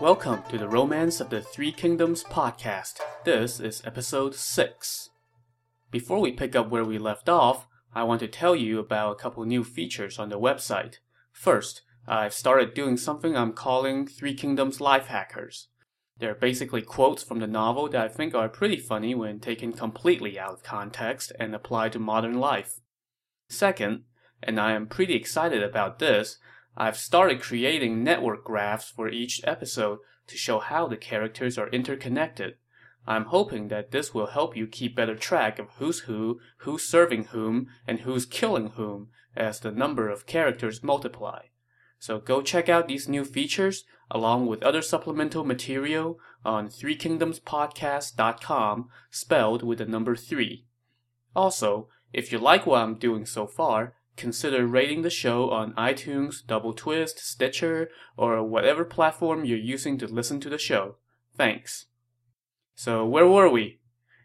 Welcome to the Romance of the Three Kingdoms podcast. This is episode 6. Before we pick up where we left off, I want to tell you about a couple new features on the website. First, I've started doing something I'm calling Three Kingdoms Life Hackers. They're basically quotes from the novel that I think are pretty funny when taken completely out of context and applied to modern life. Second, and I am pretty excited about this, I've started creating network graphs for each episode to show how the characters are interconnected. I'm hoping that this will help you keep better track of who's who, who's serving whom, and who's killing whom as the number of characters multiply. So go check out these new features along with other supplemental material on threekingdomspodcast.com spelled with the number 3. Also, if you like what I'm doing so far, consider rating the show on iTunes, Double Twist, Stitcher, or whatever platform you're using to listen to the show. Thanks. So, where were we?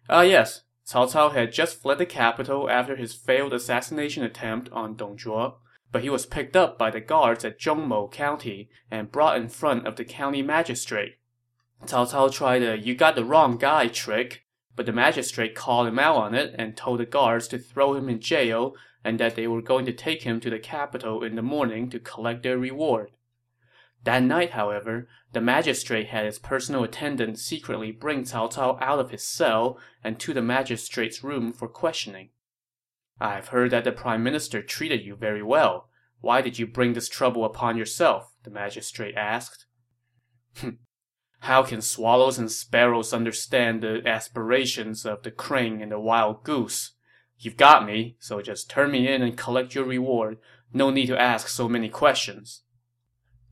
Ah, yes, Cao Cao had just fled the capital after his failed assassination attempt on Dong Zhuo but he was picked up by the guards at Zhongmou County and brought in front of the county magistrate. Cao Cao tried a you got the wrong guy trick, but the magistrate called him out on it and told the guards to throw him in jail and that they were going to take him to the capital in the morning to collect their reward. That night, however, the magistrate had his personal attendant secretly bring Cao Cao out of his cell and to the magistrate's room for questioning. I've heard that the prime minister treated you very well. Why did you bring this trouble upon yourself? the magistrate asked. Hm, How can swallows and sparrows understand the aspirations of the crane and the wild goose? You've got me, so just turn me in and collect your reward. No need to ask so many questions.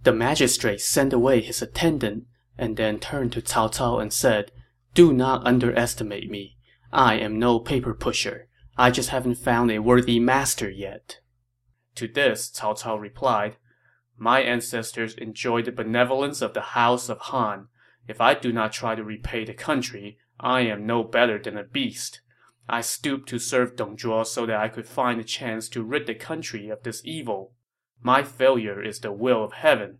The magistrate sent away his attendant and then turned to Cao Cao and said, Do not underestimate me. I am no paper pusher. I just haven't found a worthy master yet. To this, Cao Cao replied, My ancestors enjoyed the benevolence of the House of Han. If I do not try to repay the country, I am no better than a beast. I stooped to serve Dong Zhuo so that I could find a chance to rid the country of this evil. My failure is the will of heaven.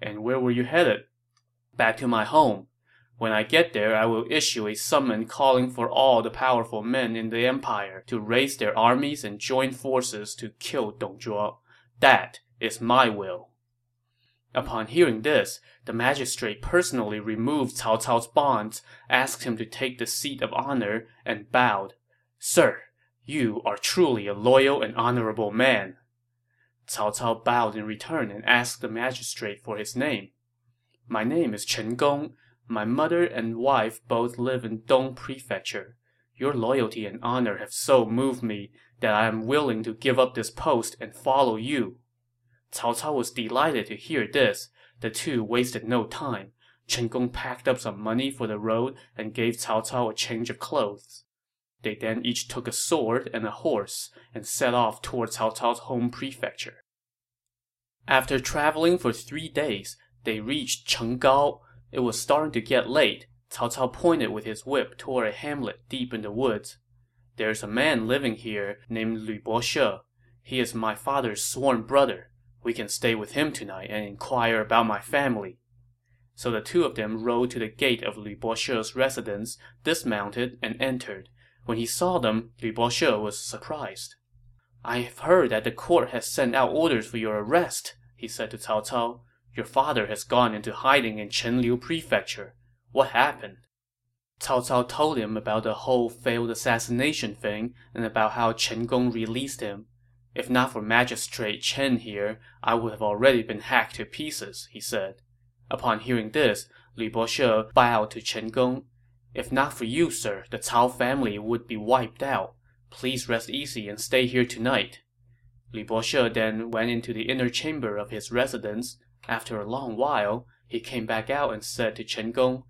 And where were you headed? Back to my home. When I get there, I will issue a summon calling for all the powerful men in the empire to raise their armies and join forces to kill Dong Zhuo. That is my will. Upon hearing this, the magistrate personally removed Cao Cao's bonds, asked him to take the seat of honor, and bowed. Sir, you are truly a loyal and honorable man. Cao Cao bowed in return and asked the magistrate for his name. My name is Chen Gong. My mother and wife both live in Dong Prefecture. Your loyalty and honor have so moved me that I am willing to give up this post and follow you. Cao Cao was delighted to hear this. The two wasted no time. Chen Gong packed up some money for the road and gave Cao Cao a change of clothes. They then each took a sword and a horse and set off toward Cao Cao's home prefecture. After traveling for three days, they reached Chenggao, it was starting to get late. Cao Cao pointed with his whip toward a hamlet deep in the woods. There's a man living here named Lu Bo He is my father's sworn brother. We can stay with him tonight and inquire about my family. So the two of them rode to the gate of Lu Bo's residence, dismounted, and entered. When he saw them, Lu Bo was surprised. I have heard that the court has sent out orders for your arrest, he said to Cao Cao. Your father has gone into hiding in Chenliu Prefecture. What happened? Cao Cao told him about the whole failed assassination thing and about how Chen Gong released him. If not for Magistrate Chen here, I would have already been hacked to pieces, he said. Upon hearing this, Lu Boshe bowed to Chen Gong. If not for you, sir, the Cao family would be wiped out. Please rest easy and stay here tonight. Lu Boshe then went into the inner chamber of his residence, after a long while, he came back out and said to Chen Gong,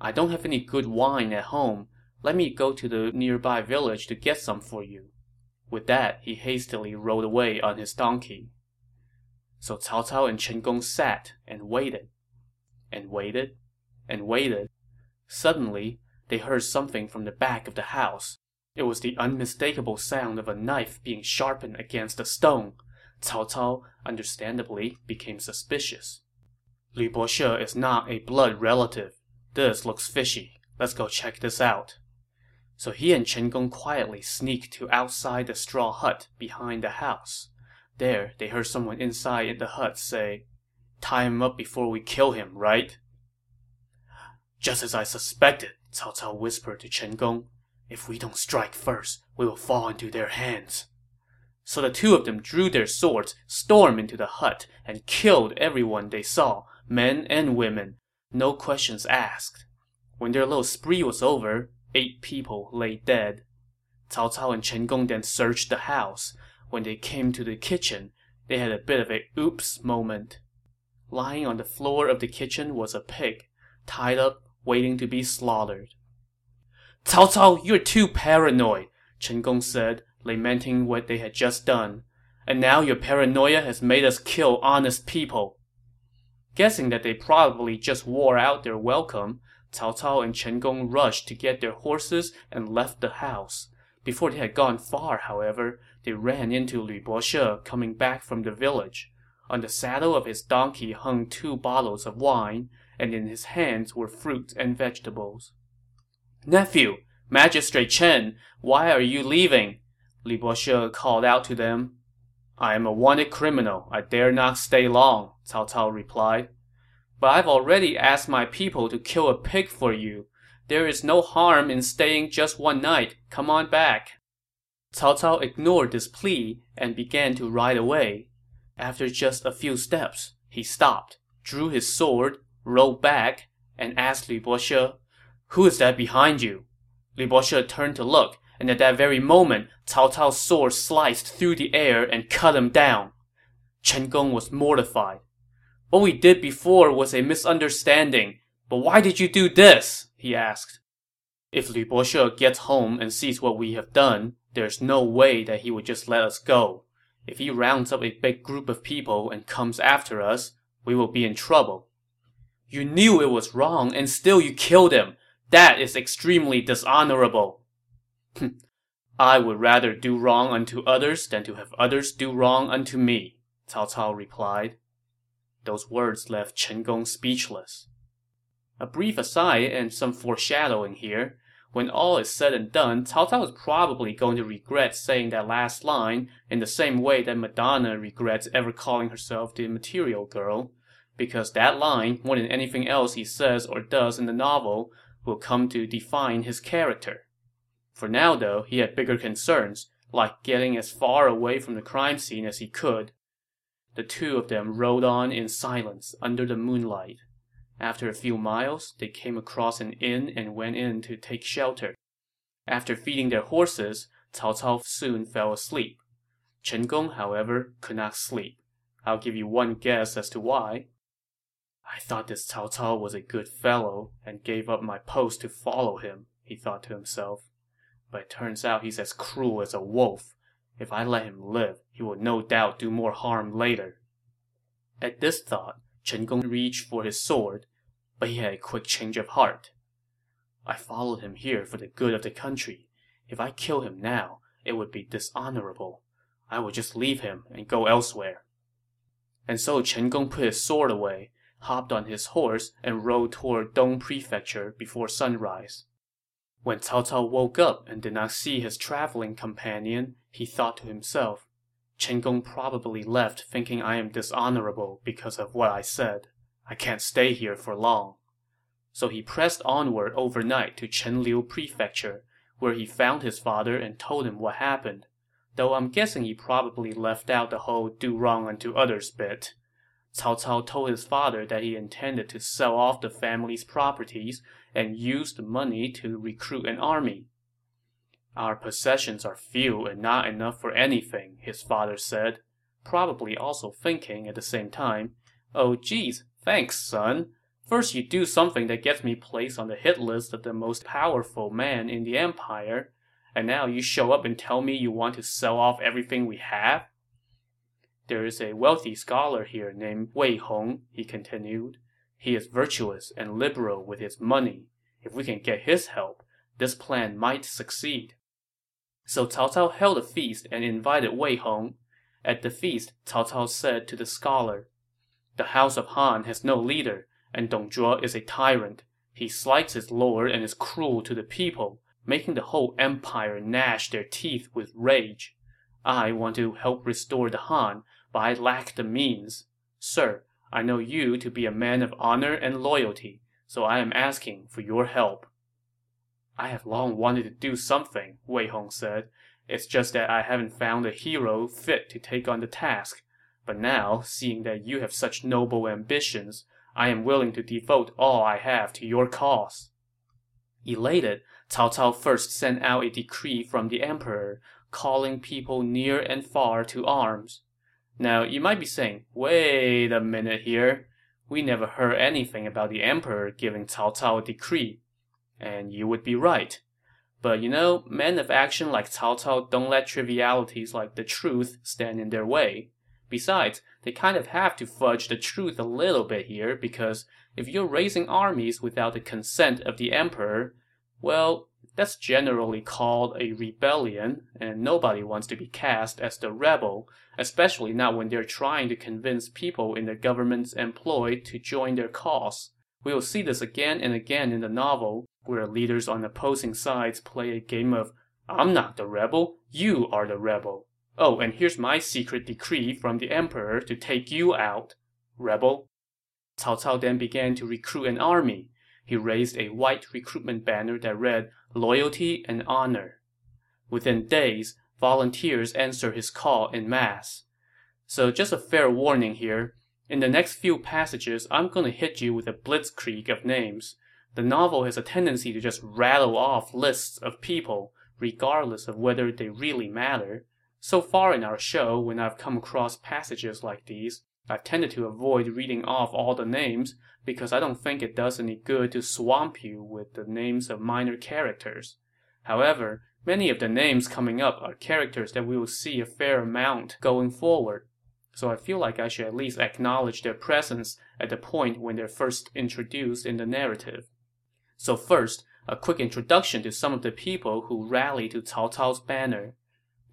I don't have any good wine at home. Let me go to the nearby village to get some for you. With that, he hastily rode away on his donkey. So Cao Cao and Chen Gong sat and waited, and waited, and waited. Suddenly, they heard something from the back of the house. It was the unmistakable sound of a knife being sharpened against a stone. Cao Cao, understandably, became suspicious. Lu Boshe is not a blood relative. This looks fishy. Let's go check this out. So he and Chen Gong quietly sneaked to outside the straw hut behind the house. There, they heard someone inside in the hut say, Tie him up before we kill him, right? Just as I suspected, Cao Cao whispered to Chen Gong. If we don't strike first, we will fall into their hands. So the two of them drew their swords, stormed into the hut, and killed everyone they saw, men and women, no questions asked. When their little spree was over, eight people lay dead. Cao Cao and Chen Gong then searched the house. When they came to the kitchen, they had a bit of a oops moment. Lying on the floor of the kitchen was a pig, tied up, waiting to be slaughtered. Cao Cao, you're too paranoid, Chen Gong said, lamenting what they had just done. And now your paranoia has made us kill honest people. Guessing that they probably just wore out their welcome, Cao Cao and Chen Gong rushed to get their horses and left the house. Before they had gone far, however, they ran into Lu Boshe coming back from the village. On the saddle of his donkey hung two bottles of wine, and in his hands were fruits and vegetables. Nephew, Magistrate Chen, why are you leaving? Lu Boshe called out to them. I am a wanted criminal. I dare not stay long, Cao Cao replied. But I've already asked my people to kill a pig for you. There is no harm in staying just one night. Come on back. Cao Cao ignored this plea and began to ride away. After just a few steps, he stopped, drew his sword, rode back, and asked Lu Boshe, Who is that behind you? Lu Boshe turned to look, and at that very moment, Cao Cao's sword sliced through the air and cut him down. Chen Gong was mortified. What we did before was a misunderstanding, but why did you do this? he asked. If Lu gets home and sees what we have done, there's no way that he would just let us go. If he rounds up a big group of people and comes after us, we will be in trouble. You knew it was wrong and still you killed him. That is extremely dishonorable. I would rather do wrong unto others than to have others do wrong unto me, Cao Cao replied. Those words left Chen Gong speechless. A brief aside and some foreshadowing here. When all is said and done, Cao Cao is probably going to regret saying that last line in the same way that Madonna regrets ever calling herself the material girl, because that line, more than anything else he says or does in the novel, will come to define his character. For now, though, he had bigger concerns, like getting as far away from the crime scene as he could. The two of them rode on in silence under the moonlight. After a few miles, they came across an inn and went in to take shelter. After feeding their horses, Cao Cao soon fell asleep. Chen Gong, however, could not sleep. I'll give you one guess as to why. I thought this Cao Cao was a good fellow and gave up my post to follow him, he thought to himself. But it turns out he's as cruel as a wolf. If I let him live, he will no doubt do more harm later. At this thought, Chen Gong reached for his sword, but he had a quick change of heart. I followed him here for the good of the country. If I kill him now, it would be dishonorable. I will just leave him and go elsewhere. And so Chen Gong put his sword away, hopped on his horse, and rode toward Dong Prefecture before sunrise. When Cao Cao woke up and did not see his traveling companion, he thought to himself, Chen Gong probably left thinking I am dishonorable because of what I said. I can't stay here for long. So he pressed onward overnight to Chenliu Prefecture, where he found his father and told him what happened. Though I'm guessing he probably left out the whole do wrong unto others bit. Cao Cao told his father that he intended to sell off the family's properties and use the money to recruit an army. Our possessions are few and not enough for anything, his father said, probably also thinking at the same time, Oh geez, thanks, son. First you do something that gets me placed on the hit list of the most powerful man in the empire, and now you show up and tell me you want to sell off everything we have? There is a wealthy scholar here named Wei Hong, he continued. He is virtuous and liberal with his money. If we can get his help, this plan might succeed. So Cao Cao held a feast and invited Wei Hong. At the feast, Cao Cao said to the scholar, The House of Han has no leader, and Dong Zhuo is a tyrant. He slights his lord and is cruel to the people, making the whole empire gnash their teeth with rage. I want to help restore the Han, but I lack the means. Sir, I know you to be a man of honor and loyalty, so I am asking for your help. I have long wanted to do something, Wei Hong said. It's just that I haven't found a hero fit to take on the task. But now, seeing that you have such noble ambitions, I am willing to devote all I have to your cause. Elated, Cao Cao first sent out a decree from the emperor, calling people near and far to arms. Now, you might be saying, wait a minute here. We never heard anything about the emperor giving Cao Cao a decree. And you would be right. But you know, men of action like Cao Cao don't let trivialities like the truth stand in their way. Besides, they kind of have to fudge the truth a little bit here because if you're raising armies without the consent of the emperor, well, that's generally called a rebellion, and nobody wants to be cast as the rebel, especially not when they're trying to convince people in the government's employ to join their cause. We will see this again and again in the novel, where leaders on opposing sides play a game of I'm not the rebel, you are the rebel. Oh, and here's my secret decree from the emperor to take you out, rebel. Cao Cao then began to recruit an army. He raised a white recruitment banner that read Loyalty and Honor. Within days, volunteers answered his call in mass. So just a fair warning here, in the next few passages, I'm going to hit you with a blitzkrieg of names. The novel has a tendency to just rattle off lists of people, regardless of whether they really matter. So far in our show, when I've come across passages like these, I've tended to avoid reading off all the names because I don't think it does any good to swamp you with the names of minor characters. However, many of the names coming up are characters that we will see a fair amount going forward so I feel like I should at least acknowledge their presence at the point when they're first introduced in the narrative. So first, a quick introduction to some of the people who rallied to Cao Cao's banner.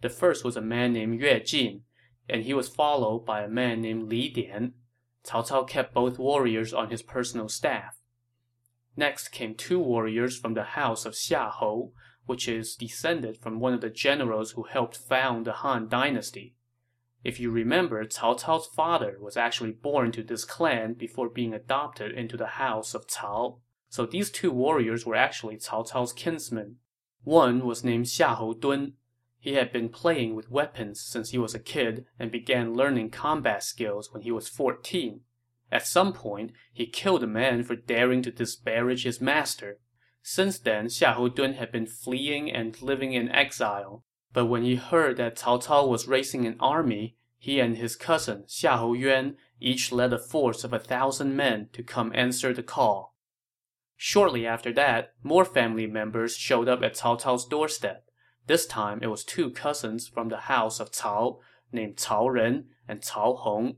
The first was a man named Yue Jin, and he was followed by a man named Li Dian. Cao Cao kept both warriors on his personal staff. Next came two warriors from the house of Xia Xiahou, which is descended from one of the generals who helped found the Han dynasty. If you remember, Cao Cao's father was actually born to this clan before being adopted into the house of Cao. So these two warriors were actually Cao Cao's kinsmen. One was named Xiahou Dun. He had been playing with weapons since he was a kid and began learning combat skills when he was 14. At some point, he killed a man for daring to disparage his master. Since then, Xiahou Dun had been fleeing and living in exile, but when he heard that Cao Cao was raising an army, he and his cousin Xiahou Yuan each led a force of a thousand men to come answer the call. Shortly after that, more family members showed up at Cao Cao's doorstep. This time it was two cousins from the house of Cao, named Cao Ren and Cao Hong.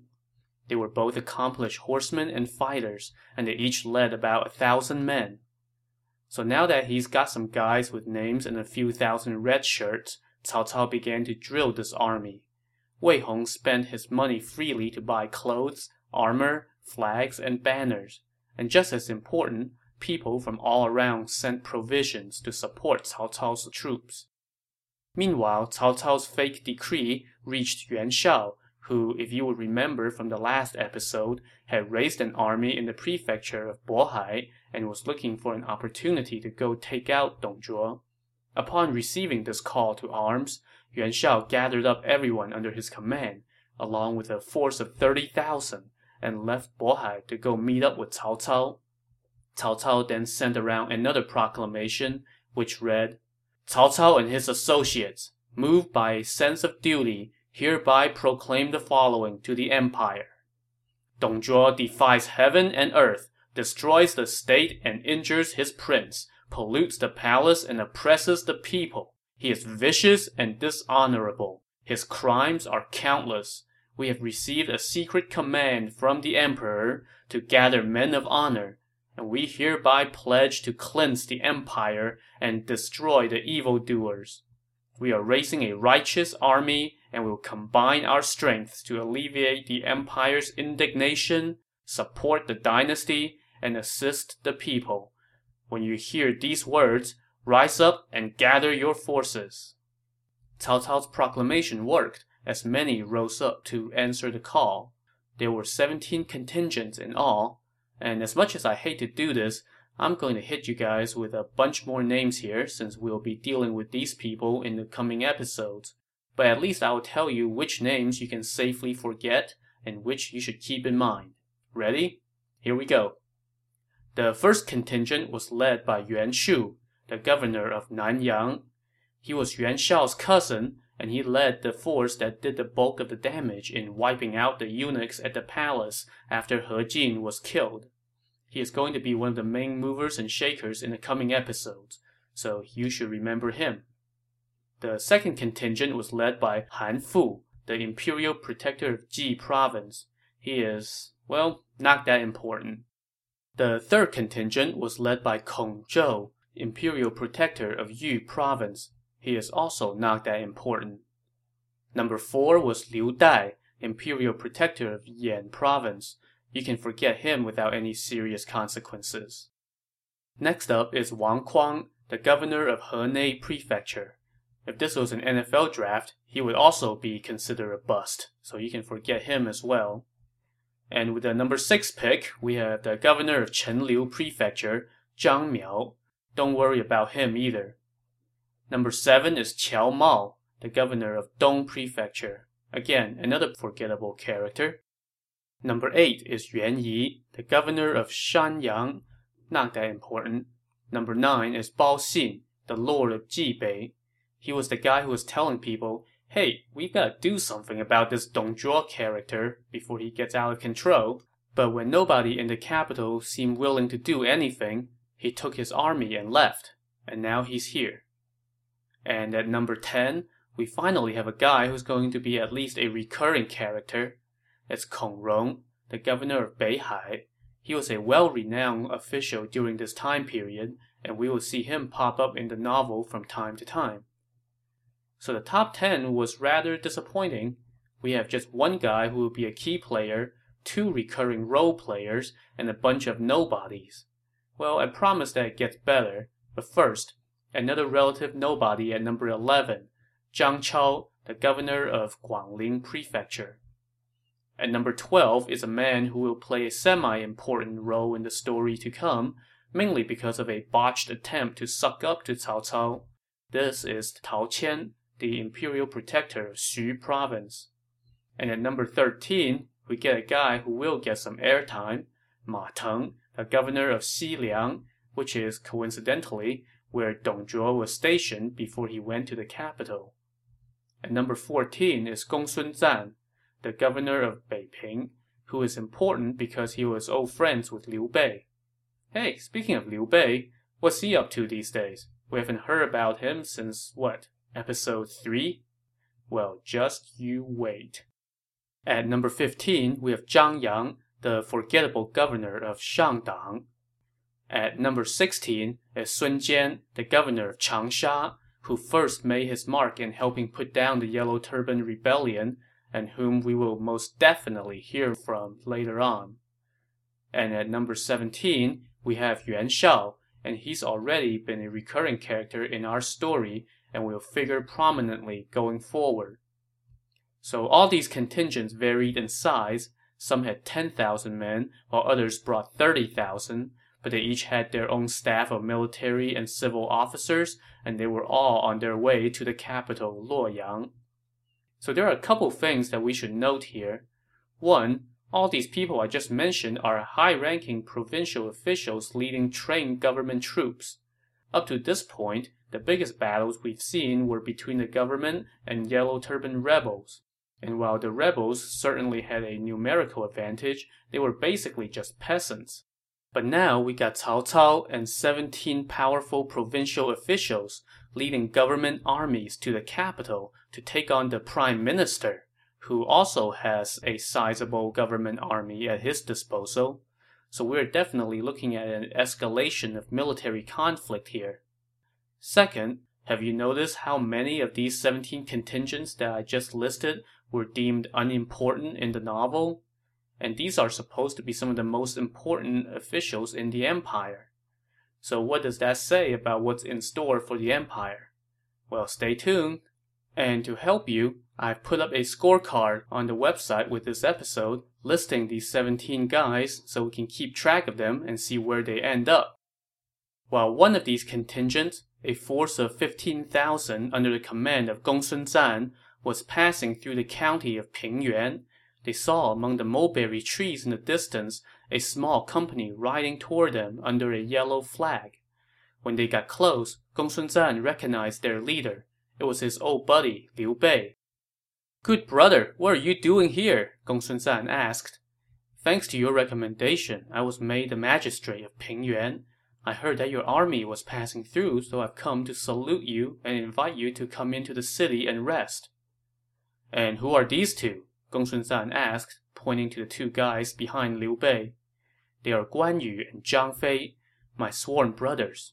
They were both accomplished horsemen and fighters, and they each led about a thousand men. So now that he's got some guys with names and a few thousand red shirts, Cao Cao began to drill this army. Wei Hong spent his money freely to buy clothes, armor, flags, and banners. And just as important, people from all around sent provisions to support Cao Cao's troops. Meanwhile, Cao Cao's fake decree reached Yuan Shao, who, if you would remember from the last episode, had raised an army in the prefecture of Bohai and was looking for an opportunity to go take out Dong Zhuo. Upon receiving this call to arms, Yuan Shao gathered up everyone under his command, along with a force of 30,000, and left Bohai to go meet up with Cao Cao. Cao Cao then sent around another proclamation, which read, Cao Cao and his associates, moved by a sense of duty, hereby proclaim the following to the empire. Dong Zhuo defies heaven and earth, destroys the state and injures his prince, pollutes the palace and oppresses the people. He is vicious and dishonorable. His crimes are countless. We have received a secret command from the emperor to gather men of honor, and we hereby pledge to cleanse the empire and destroy the evildoers. We are raising a righteous army and we'll combine our strengths to alleviate the empire's indignation, support the dynasty, and assist the people. When you hear these words, rise up and gather your forces. Cao Cao's proclamation worked, as many rose up to answer the call. There were 17 contingents in all, and as much as I hate to do this, I'm going to hit you guys with a bunch more names here since we'll be dealing with these people in the coming episodes. But at least I'll tell you which names you can safely forget and which you should keep in mind. Ready? Here we go. The first contingent was led by Yuan Shu, the governor of Nanyang. He was Yuan Shao's cousin, and he led the force that did the bulk of the damage in wiping out the eunuchs at the palace after He Jin was killed. He is going to be one of the main movers and shakers in the coming episodes, so you should remember him. The second contingent was led by Han Fu, the imperial protector of Ji province. He is, well, not that important. The third contingent was led by Kong Zhou, imperial protector of Yu province. He is also not that important. Number four was Liu Dai, imperial protector of Yan province you can forget him without any serious consequences. Next up is Wang Kuang, the governor of Henei Prefecture. If this was an NFL draft, he would also be considered a bust, so you can forget him as well. And with the number six pick, we have the governor of Chenliu Prefecture, Zhang Miao. Don't worry about him either. Number seven is Qiao Mao, the governor of Dong Prefecture. Again, another forgettable character. Number 8 is Yuan Yi, the governor of Shanyang. Not that important. Number 9 is Bao Xin, the lord of Jibei. He was the guy who was telling people, hey, we gotta do something about this Dong Zhuo character before he gets out of control. But when nobody in the capital seemed willing to do anything, he took his army and left. And now he's here. And at number 10, we finally have a guy who's going to be at least a recurring character It's Kong Rong, the governor of Beihai. He was a well-renowned official during this time period, and we will see him pop up in the novel from time to time. So the top 10 was rather disappointing. We have just one guy who will be a key player, two recurring role players, and a bunch of nobodies. Well, I promise that it gets better, but first, another relative nobody at number 11, Zhang Chao, the governor of Guangling Prefecture. At number 12 is a man who will play a semi-important role in the story to come, mainly because of a botched attempt to suck up to Cao Cao. This is Tao Qian, the imperial protector of Xu province. And at number 13, we get a guy who will get some airtime, Ma Teng, the governor of Xiliang, which is, coincidentally, where Dong Zhuo was stationed before he went to the capital. At number 14 is Gongsun Zan, the governor of Beiping, who is important because he was old friends with Liu Bei. Hey, speaking of Liu Bei, what's he up to these days? We haven't heard about him since, what, episode 3? Well, just you wait. At number 15, we have Zhang Yang, the forgettable governor of Shangdang. At number 16 is Sun Jian, the governor of Changsha, who first made his mark in helping put down the Yellow Turban Rebellion and whom we will most definitely hear from later on. And at number 17, we have Yuan Shao, and he's already been a recurring character in our story and will figure prominently going forward. So all these contingents varied in size. Some had 10,000 men, while others brought 30,000, but they each had their own staff of military and civil officers, and they were all on their way to the capital, Luoyang. So there are a couple things that we should note here. One, all these people I just mentioned are high-ranking provincial officials leading trained government troops. Up to this point, the biggest battles we've seen were between the government and Yellow Turban rebels. And while the rebels certainly had a numerical advantage, they were basically just peasants. But now we got Cao Cao and 17 powerful provincial officials leading government armies to the capital to take on the prime minister, who also has a sizable government army at his disposal. So we're definitely looking at an escalation of military conflict here. Second, Have you noticed how many of these 17 contingents that I just listed were deemed unimportant in the novel? And these are supposed to be some of the most important officials in the empire. So, what does that say about what's in store for the empire? Well, stay tuned. And to help you, I've put up a scorecard on the website with this episode listing these 17 guys so we can keep track of them and see where they end up. While one of these contingents, a force of 15,000 under the command of Gongsun Zan, was passing through the county of Pingyuan, they saw among the mulberry trees in the distance a small company riding toward them under a yellow flag. When they got close, Gongsun Zan recognized their leader. It was his old buddy, Liu Bei. Good brother, what are you doing here? Gongsun Zan asked. Thanks to your recommendation, I was made the magistrate of Pingyuan. I heard that your army was passing through, so I've come to salute you and invite you to come into the city and rest. And who are these two? Gongsun Zan asked, pointing to the two guys behind Liu Bei. They are Guan Yu and Zhang Fei, my sworn brothers.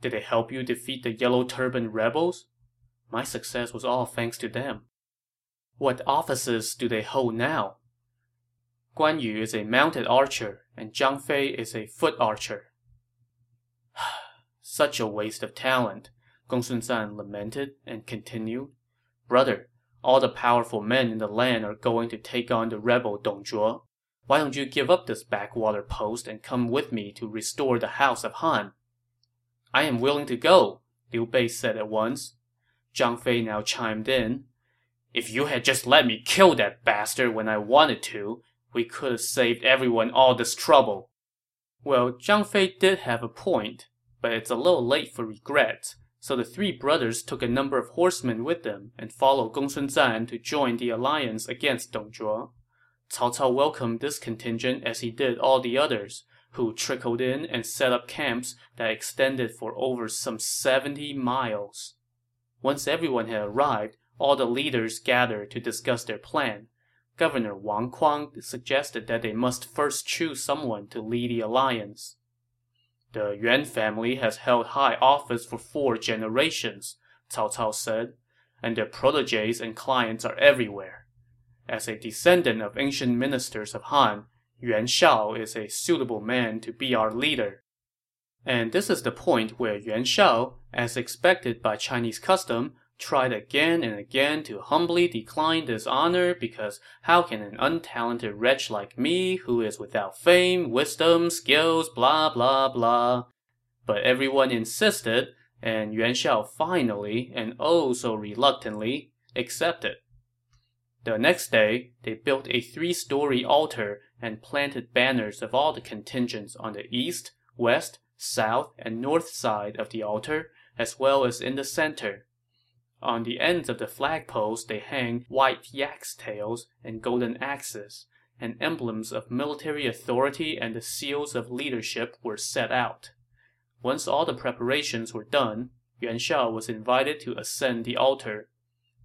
Did they help you defeat the Yellow Turban rebels? My success was all thanks to them. What offices do they hold now? Guan Yu is a mounted archer, and Zhang Fei is a foot archer. Such a waste of talent, Gongsun Zan lamented and continued. Brother, all the powerful men in the land are going to take on the rebel Dong Zhuo. Why don't you give up this backwater post and come with me to restore the house of Han? I am willing to go, Liu Bei said at once. Zhang Fei now chimed in. If you had just let me kill that bastard when I wanted to, we could have saved everyone all this trouble. Well, Zhang Fei did have a point, but it's a little late for regrets, so the three brothers took a number of horsemen with them and followed Gongsun Zan to join the alliance against Dong Zhuo. Cao Cao welcomed this contingent as he did all the others, who trickled in and set up camps that extended for over some 70 miles. Once everyone had arrived, all the leaders gathered to discuss their plan. Governor Wang Kuang suggested that they must first choose someone to lead the alliance. The Yuan family has held high office for four generations, Cao Cao said, and their proteges and clients are everywhere. As a descendant of ancient ministers of Han, Yuan Shao is a suitable man to be our leader. And this is the point where Yuan Shao, as expected by Chinese custom, tried again and again to humbly decline this honor because how can an untalented wretch like me, who is without fame, wisdom, skills, blah blah blah. But everyone insisted, and Yuan Shao finally, and oh so reluctantly, accepted. The next day, they built a three-story altar and planted banners of all the contingents on the east, west, south, and north side of the altar, as well as in the center. On the ends of the flagpoles they hang white yak's tails and golden axes, and emblems of military authority and the seals of leadership were set out. Once all the preparations were done, Yuan Shao was invited to ascend the altar.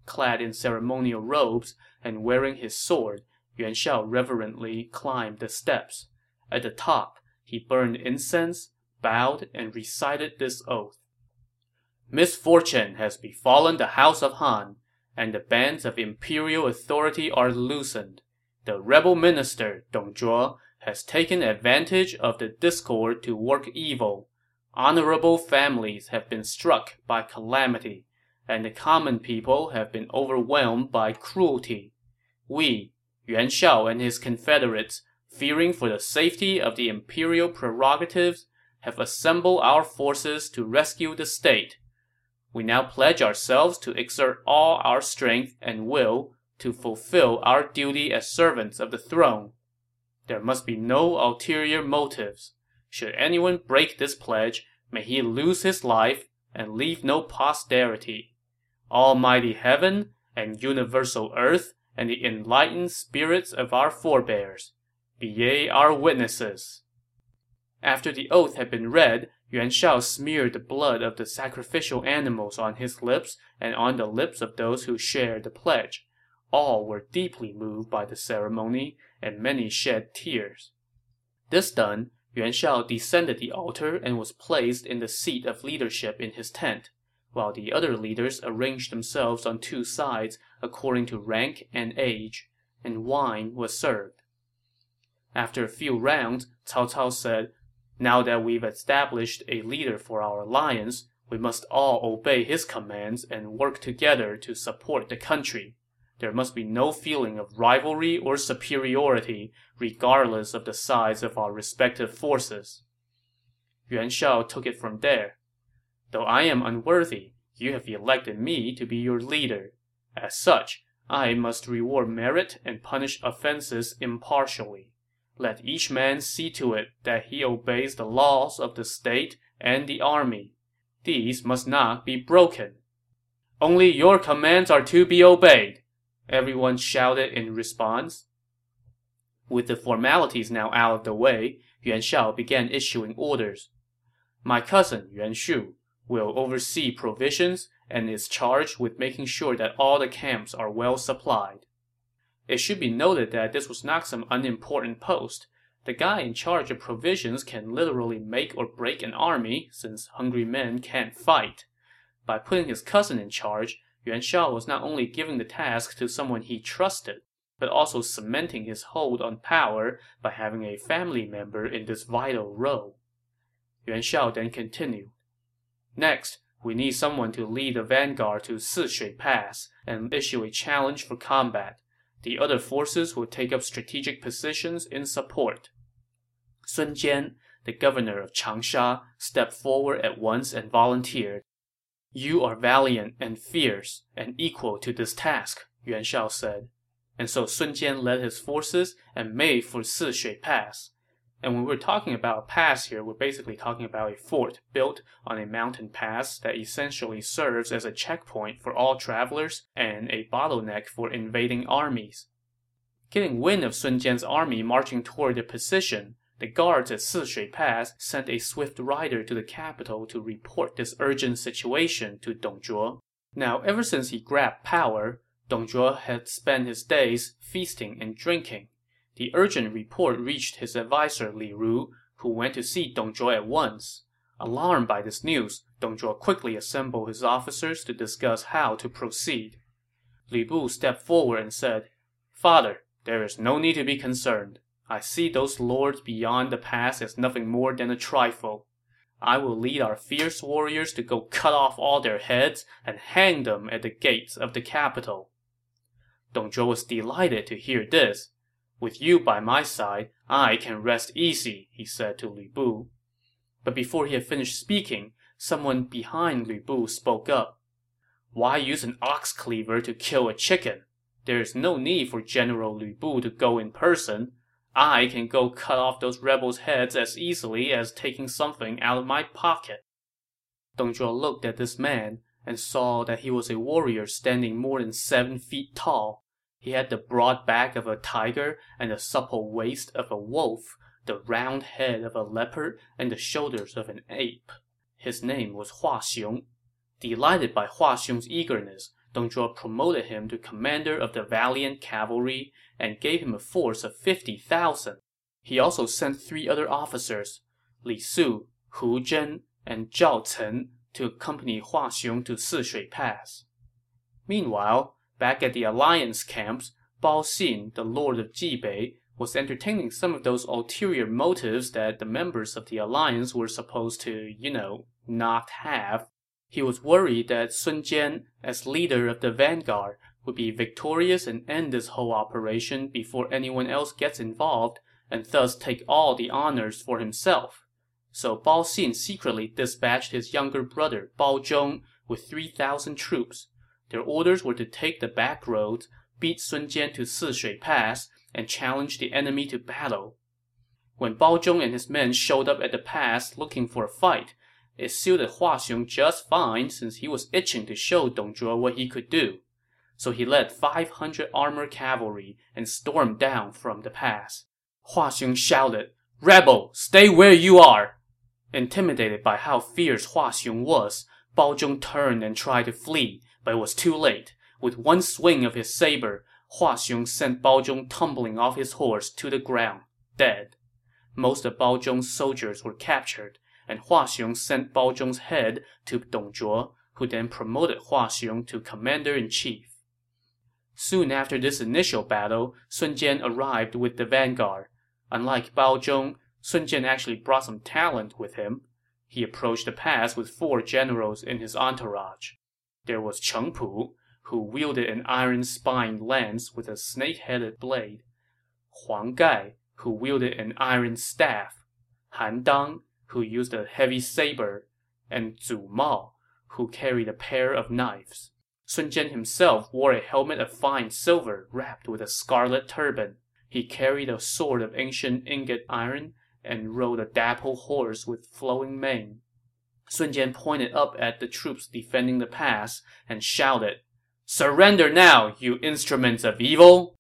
Clad in ceremonial robes and wearing his sword, Yuan Shao reverently climbed the steps. At the top, he burned incense, bowed, and recited this oath. Misfortune has befallen the house of Han, and the bands of imperial authority are loosened. The rebel minister, Dong Zhuo, has taken advantage of the discord to work evil. Honorable families have been struck by calamity, and the common people have been overwhelmed by cruelty. We, Yuan Shao and his confederates, fearing for the safety of the imperial prerogatives, have assembled our forces to rescue the state we now pledge ourselves to exert all our strength and will to fulfill our duty as servants of the throne. There must be no ulterior motives. Should anyone break this pledge, may he lose his life and leave no posterity. Almighty heaven and universal earth and the enlightened spirits of our forebears, be ye our witnesses. After the oath had been read, Yuan Shao smeared the blood of the sacrificial animals on his lips and on the lips of those who shared the pledge. All were deeply moved by the ceremony, and many shed tears. This done, Yuan Shao descended the altar and was placed in the seat of leadership in his tent. while the other leaders arranged themselves on two sides according to rank and age, and wine was served. After a few rounds, Cao Cao said, Now that we've established a leader for our alliance, we must all obey his commands and work together to support the country. There must be no feeling of rivalry or superiority, regardless of the size of our respective forces. Yuan Shao took it from there. Though I am unworthy, you have elected me to be your leader. As such, I must reward merit and punish offenses impartially. Let each man see to it that he obeys the laws of the state and the army. These must not be broken. Only your commands are to be obeyed, everyone shouted in response. With the formalities now out of the way, Yuan Shao began issuing orders. My cousin, Yuan Shu, will oversee provisions and is charged with making sure that all the camps are well supplied. It should be noted that this was not some unimportant post. The guy in charge of provisions can literally make or break an army, since hungry men can't fight. By putting his cousin in charge, Yuan Shao was not only giving the task to someone he trusted, but also cementing his hold on power by having a family member in this vital role. Yuan Shao then continued. Next, we need someone to lead the vanguard to Sishui Pass and issue a challenge for combat. The other forces will take up strategic positions in support. Sun Jian, the governor of Changsha, stepped forward at once and volunteered. You are valiant and fierce and equal to this task, Yuan Shao said. And so Sun Jian led his forces and made for Sishui Pass. And when we're talking about a pass here, we're basically talking about a fort built on a mountain pass that essentially serves as a checkpoint for all travelers and a bottleneck for invading armies. Getting wind of Sun Jian's army marching toward their position, the guards at Sishui Pass sent a swift rider to the capital to report this urgent situation to Dong Zhuo. Now, ever since he grabbed power, Dong Zhuo had spent his days feasting and drinking. The urgent report reached his adviser Li Ru, who went to see Dong Zhuo at once. Alarmed by this news, Dong Zhuo quickly assembled his officers to discuss how to proceed. Lu Bu stepped forward and said, Father, there is no need to be concerned. I see those lords beyond the pass as nothing more than a trifle. I will lead our fierce warriors to go cut off all their heads and hang them at the gates of the capital. Dong Zhuo was delighted to hear this, with you by my side, I can rest easy, he said to Lu Bu. But before he had finished speaking, someone behind Lu Bu spoke up. Why use an ox cleaver to kill a chicken? There is no need for General Lu Bu to go in person. I can go cut off those rebels' heads as easily as taking something out of my pocket. Dong Zhuo looked at this man and saw that he was a warrior standing more than seven feet tall he had the broad back of a tiger and the supple waist of a wolf, the round head of a leopard, and the shoulders of an ape. His name was Hua Xiong. Delighted by Hua Xiong's eagerness, Dong Zhuo promoted him to commander of the valiant cavalry and gave him a force of fifty thousand. He also sent three other officers, Li Su, Hu Zhen, and Zhao Cen, to accompany Hua Xiong to Sishui Pass. Meanwhile, Back at the alliance camps, Bao Xin, the lord of Jibei, was entertaining some of those ulterior motives that the members of the alliance were supposed to, you know, not have. He was worried that Sun Jian, as leader of the vanguard, would be victorious and end this whole operation before anyone else gets involved, and thus take all the honors for himself. So Bao Xin secretly dispatched his younger brother Bao Zhong with 3,000 troops their orders were to take the back roads, beat Sun Jian to Sishui Pass, and challenge the enemy to battle. When Bao Zhong and his men showed up at the pass looking for a fight, it suited Hua Xiong just fine since he was itching to show Dong Zhuo what he could do. So he led 500 armored cavalry and stormed down from the pass. Hua Xiong shouted, Rebel, stay where you are! Intimidated by how fierce Hua Xiong was, Bao Zhong turned and tried to flee, but it was too late. With one swing of his saber, Hua Xiong sent Bao Zhong tumbling off his horse to the ground, dead. Most of Bao Zhong's soldiers were captured, and Hua Xiong sent Bao Zhong's head to Dong Zhuo, who then promoted Hua Xiong to commander in chief. Soon after this initial battle, Sun Jian arrived with the vanguard. Unlike Bao Zhong, Sun Jian actually brought some talent with him. He approached the pass with four generals in his entourage. There was Cheng Pu, who wielded an iron-spined lance with a snake-headed blade, Huang Gai, who wielded an iron staff, Han Dang, who used a heavy saber, and Zu Mao, who carried a pair of knives. Sun Jian himself wore a helmet of fine silver wrapped with a scarlet turban. He carried a sword of ancient ingot iron and rode a dapple horse with flowing mane. Sun Jian pointed up at the troops defending the pass and shouted, Surrender now, you instruments of evil!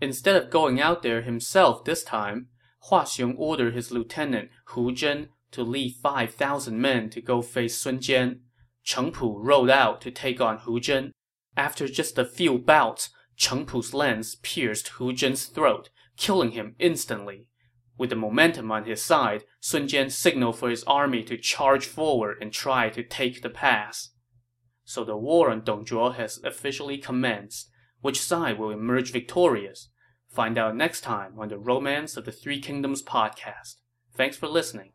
Instead of going out there himself this time, Hua Xiong ordered his lieutenant Hu Zhen to lead 5,000 men to go face Sun Jian. Cheng Pu rode out to take on Hu Zhen. After just a few bouts, Cheng Pu's lance pierced Hu Zhen's throat, killing him instantly. With the momentum on his side, Sun Jian signaled for his army to charge forward and try to take the pass. So the war on Dong Dongzhuo has officially commenced. Which side will emerge victorious? Find out next time on the Romance of the Three Kingdoms podcast. Thanks for listening.